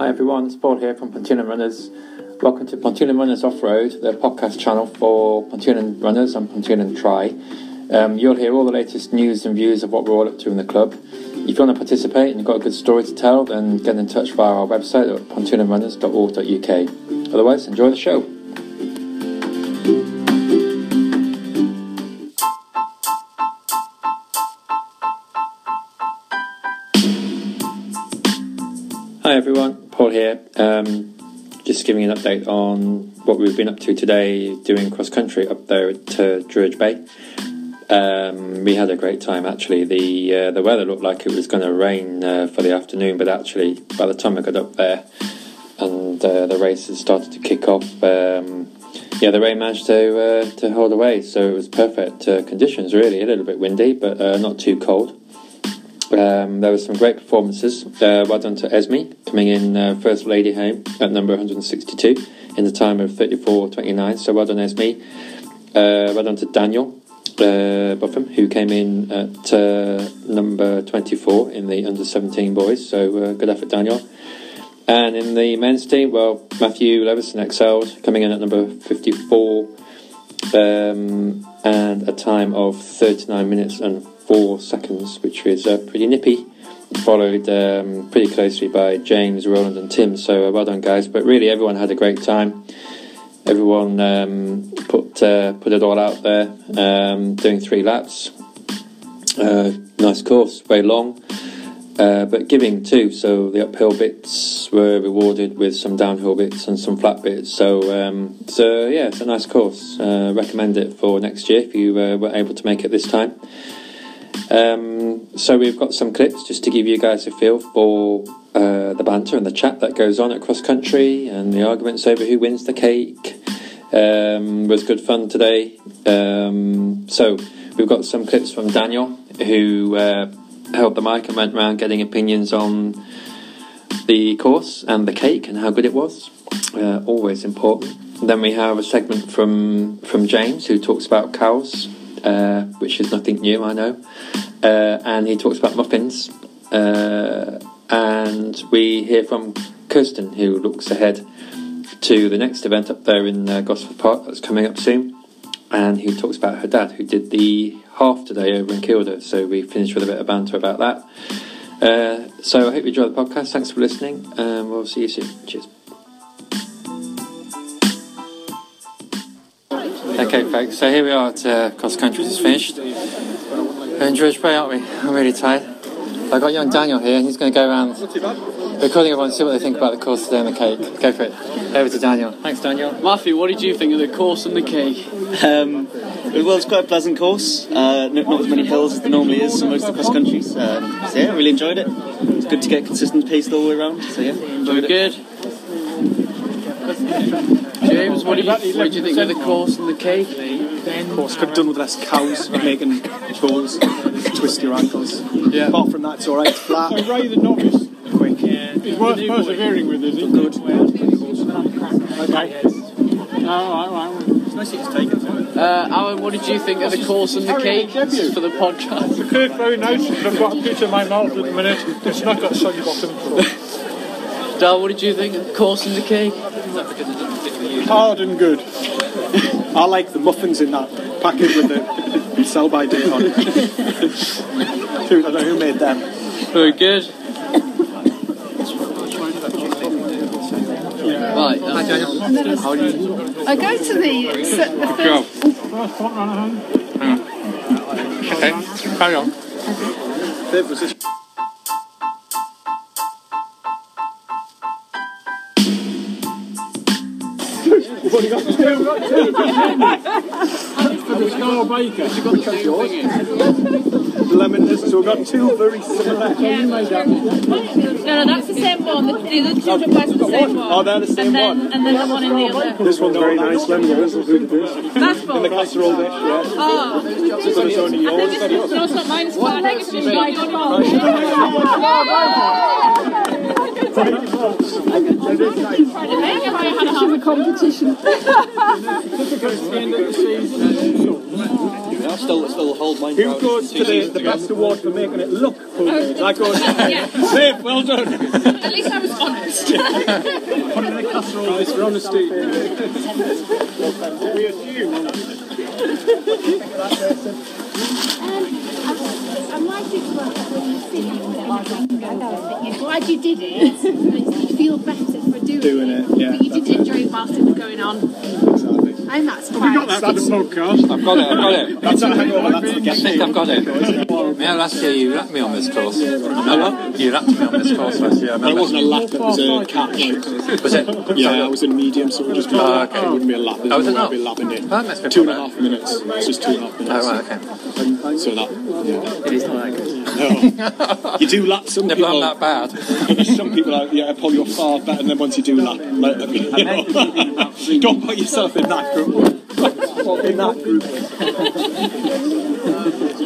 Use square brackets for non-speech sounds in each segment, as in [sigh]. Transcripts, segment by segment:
Hi everyone, it's Paul here from Ponteland Runners. Welcome to Ponteland Runners Off Road, the podcast channel for Ponteland Runners and Ponteland Tri. Um, you'll hear all the latest news and views of what we're all up to in the club. If you want to participate and you've got a good story to tell, then get in touch via our website at pontelandrunners.org.uk. Otherwise, enjoy the show. Hi everyone, Paul here. Um, just giving an update on what we've been up to today doing cross country up there at uh, Bay. Um, we had a great time actually. The uh, the weather looked like it was going to rain uh, for the afternoon, but actually by the time I got up there and uh, the race had started to kick off, um, yeah, the rain managed to uh, to hold away, so it was perfect uh, conditions. Really, a little bit windy, but not too cold. Um, there were some great performances. Uh, well done to Esme, coming in uh, first lady home at number 162 in the time of 34.29. So well done, Esme. Uh, well done to Daniel uh, Buffum, who came in at uh, number 24 in the under 17 boys. So uh, good effort, Daniel. And in the men's team, well, Matthew Levison excelled, coming in at number 54 um, and a time of 39 minutes and four seconds, which was uh, pretty nippy. Followed um, pretty closely by James, Roland, and Tim. So uh, well done, guys. But really, everyone had a great time. Everyone um, put uh, put it all out there, um, doing three laps. Uh, nice course, very long, uh, but giving too. So the uphill bits were rewarded with some downhill bits and some flat bits. So um, so yeah, it's a nice course. Uh, recommend it for next year if you were able to make it this time. Um, so we've got some clips just to give you guys a feel for uh, the banter and the chat that goes on at cross country and the arguments over who wins the cake. Um, was good fun today. Um, so we've got some clips from Daniel who uh, held the mic and went around getting opinions on the course and the cake and how good it was. Uh, always important. Then we have a segment from from James who talks about cows uh, which is nothing new, I know. Uh, and he talks about muffins. Uh, and we hear from Kirsten, who looks ahead to the next event up there in uh, Gosforth Park that's coming up soon. And he talks about her dad, who did the half today over in Kielder. So we finished with a bit of banter about that. Uh, so I hope you enjoy the podcast. Thanks for listening, and we'll see you soon. Cheers. Okay, folks, so here we are at uh, Cross Country just finished. We're in Druridge Bay, aren't we? I'm really tired. I've got young Daniel here, and he's going to go around recording everyone and see what they think about the course today and the cake. Go for it. Over to Daniel. Thanks, Daniel. Matthew, what did you think of the course and the cake? Um, well, it's quite a pleasant course. Uh, not, not, as many hills as there normally is in most of the cross countries. Um, so yeah, really enjoyed it. It's good to get consistent pace all the way around. So yeah, enjoyed Very it. good. [laughs] James, what do you, what do you think of the course and the cake? Of course, could have done with less cows [laughs] making balls twist your ankles. Yeah. Apart from that, it's alright. It's flat. So Ray the novice, quick. he's worth persevering with, is he? Good. Okay. Oh, right, right. It's nice it's taken. Uh, Alan, what did you think of the course and the cake for the podcast? The [laughs] cake very nice. I've got a piece in my mouth at the minute. It's not got a soggy bottom. Dal, what did you think of the course and the cake? Hard and good. [laughs] I like the muffins in that packet with the [laughs] sell by date on it. [laughs] I don't know who made them. Very good. Right, how do you... I go to the, so the Go. First front. Okay, carry on. Fifth position. We've only got two. We've got two. For the Star Baker. Lemon this, so we've got two very similar. No, no, that's the same one. The, the other two are both the same oh, one. Oh, they're the same and then, one. And then the one in the other. This one's very nice. Lemon this is good. this. That's In the both. casserole dish, yeah. Oh, So it's only yours. it's, no, it's not mine. It's mine. I think it's just my fault. It's the end of the season. I still, still hold mine. Who goes to the, the best award for making it look homemade? That goes. Yeah. Babe, well done. At least I was honest. [laughs] Put it in a casserole. It's for honesty. we assume. I'm glad you did it. you feel better for doing, Doing it, yeah, But you did enjoy it whilst it was going on. Exactly. And that's Have we got that for the podcast? I've got it, I've got it. That's our hangover. That's the I guest. I've got it. Yeah, last year you rapped me on this course. You rapped me on this course last year. I it wasn't a lap, it was a catch. Was it? Yeah, it was in medium, so it would just be Oh, okay. It wouldn't be a lap. There's Oh, was no it not? I'd be lapping it. Oh, oh that's Two and a half minutes. It's just two and a half minutes. Oh, right, okay. So that, yeah. It is not that good. No. you do lap some Never people. that bad. [laughs] some people are, yeah, Paul, you're far better than once you do lap. Like, you know. [laughs] Don't put yourself in that group. in that group. [laughs]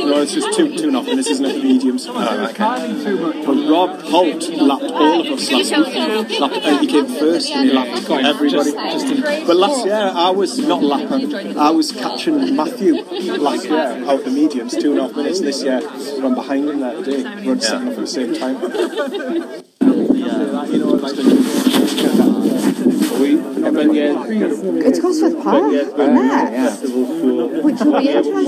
no, it's just two, two and a half minutes, isn't it? The mediums. But Rob Holt lapped all of us last week. Lapped, uh, he came first and he lapped everybody. Just in, but last year I was not lapping. I was catching Matthew last year out of the mediums, two and a half minutes. This year I'm behind him there today. We're setting off at the same time. [laughs] It's Gosforth Park, isn't it? Which will be interesting.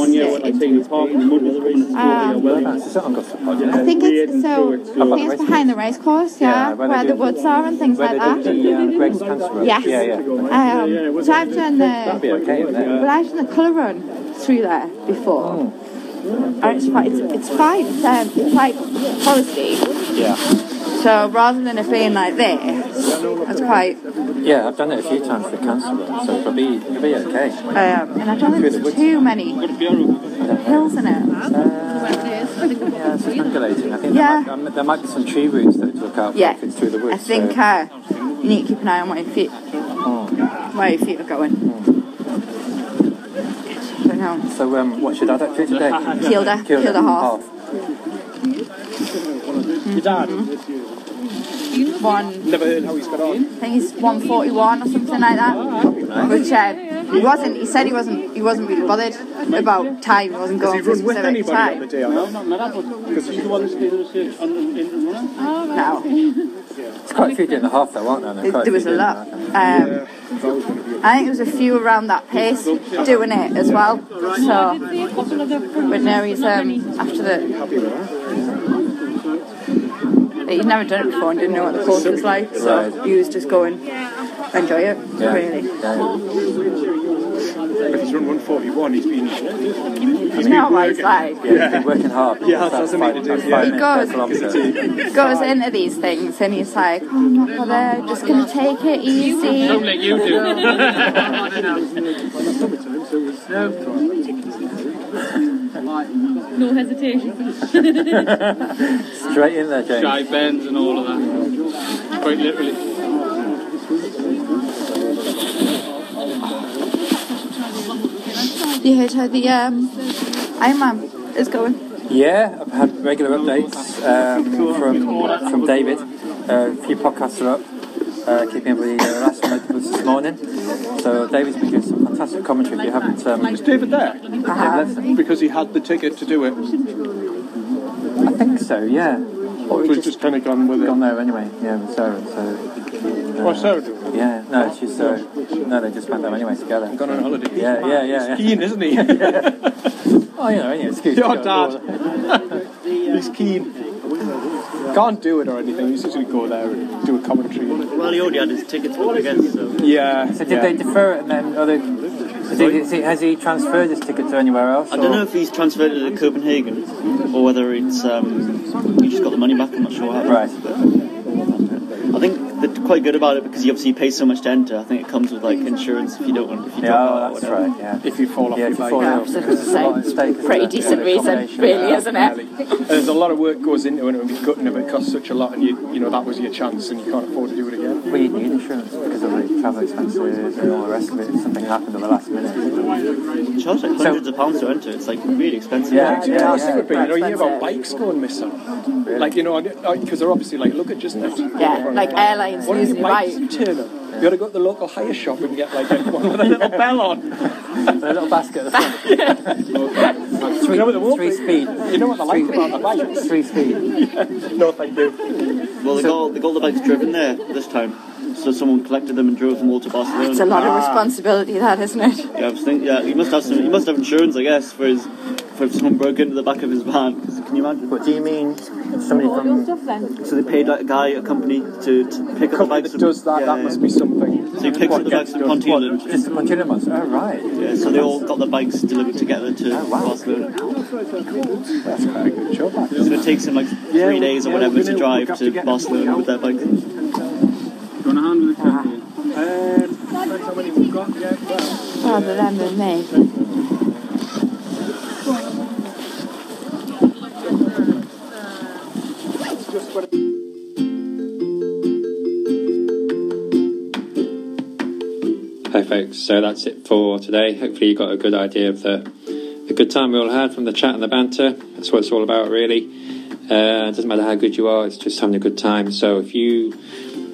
Um, Is it on Gosforth Pod? I think it's so. I think it's behind the race course, yeah, where the woods are and things like that. The um, Greg's Cancer Road. Yes. Yeah, yeah. Um, so I've done the. okay. Well, I've done the colour run through there before. And it's fine. It's, it's fine. It's, um, it's like foresty. Yeah. So rather than it being like this, it's quite. Yeah, I've done it a few times for Cancer Road, so it'll be, it'll be okay. Um, and I don't think there's too many hills in it. Yeah, it's just. I think Yeah. there, might, there might be some tree roots that to look out for Yeah. if it's through the woods. I think so- uh, you need to keep an eye on where your feet, where your feet are going. I don't know. So, um, what should I do today? Kielder, Kielder half. Your dad? One, Never heard how he's got on. I think he's 141 or something like that. Which uh, he wasn't. He said he wasn't. He wasn't really bothered about time. He wasn't Has going he for a run with specific anybody on the time. day or not? Because he's the one who's No, It's quite a few doing the half though, aren't there? there, Quite there was few a doing lot. that. Um, I think there was a few around that pace doing it as well. So, but now he's um, after the. He'd never done it before and didn't know what the course was like, so Right. he was just going, enjoy it, Yeah. really. Yeah, If he's run 141, he's been. You know what it's like. yeah. yeah. He's been working hard. Yeah, That's that's what I to do, yeah. He minutes [laughs] goes- goes into these things and he's like, oh, I'm not bothered, just gonna take it easy. Don't let you do it. [laughs] [laughs] No hesitation. [laughs] Straight in there, James. Dry bends and all of that. Quite literally. You heard how the um, Ironman is going? Yeah, I've had regular updates um, from from David. Uh, a few podcasts are up, uh, keeping everybody uh, last was this morning. So David's been doing some fantastic commentary. If you haven't, um, Is David there? Leslie. Because he had the ticket to do it. I think so. Yeah. Or We've just, just kind of gone with it. gone there anyway. Yeah, with Sarah. So What's Sarah yeah, no, she's uh, no, they just went there anyway together. Gone on holiday. Yeah, yeah, yeah, yeah. He's keen, isn't he? [laughs] Oh, you know, any excuse. Your to go. dad. [laughs] He's keen. Can't do it or anything. He's just going to go there and do a commentary. Well, he already had his tickets booked again, so. Yeah. So did yeah. they defer it and then? Are they, is he, is he, has he transferred his ticket to anywhere else? I don't or- know if he's transferred it to Copenhagen or whether it's um, you just got the money back. I'm not sure how. Right. I think they're quite good about it because you obviously pay so much to enter. I think it comes with like insurance if you don't want if you Yeah, drop oh, out that's whatever. right. Yeah. If you fall off Yeah, your if you bike. fall Yeah, ill, I was because going to there's a lot at say, stake, isn't pretty there? decent Yeah, reason, really, yeah. isn't it? And there's a lot of work goes into it and it'll be gutting if it costs such a lot and you you know that was your chance and you can't afford to do it again. Well, you need insurance because of the travel expenses and all the rest of it. If something happened at the last minute. They charge like hundreds of pounds to enter. It's like really expensive. Yeah, Yeah, yeah, I yeah. would be, you know, you hear about bikes going missing. Like, you know, because they're obviously like, look at just now. Yeah, like airlines One of losing your your bikes bike. turn up You got to go to the local hire shop and get like a, one [laughs] with a little bell on. a little basket. [laughs] three, three speed. You know what I like about the bike? Three speed. [laughs] No, thank you. Well, they got they got the bikes driven there this time. So someone collected them and drove them all to Barcelona. It's a lot of ah. responsibility, that isn't it? Yeah, I was thinking. Yeah, he must have some. He must have insurance, I guess, for his for if someone broke into the back of his van. Can you imagine? What do you mean? Somebody from. So they paid like a guy, a company, to, to pick up the Company bikes. that does that, yeah, that yeah. must be something. So he picks What up the gets bikes from done? Ponteland. Just the Ponteland ones. Oh, right. Yeah, so they all got the bikes delivered together to Oh, wow. Barcelona. That's quite a good job. that is. So it takes him like Yeah, three days or yeah, whatever we're to gonna drive to to Barcelona with their bikes. Got a hand with the coffee. Um, depends how many we've got. Yeah, well. Rather than with me. Just what Hi, folks. So that's it for today. Hopefully, you got a good idea of the the good time we all had from the chat and the banter. That's what it's all about, really. Uh, it doesn't matter how good you are; it's just having a good time. So, if you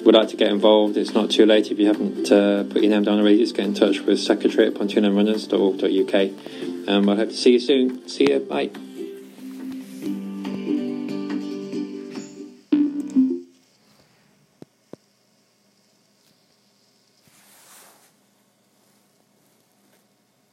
would like to get involved, it's not too late. If you haven't uh, put your name down already, just get in touch with secretary at pontelandrunners.org.uk. Um, I hope to see you soon. See you. Bye.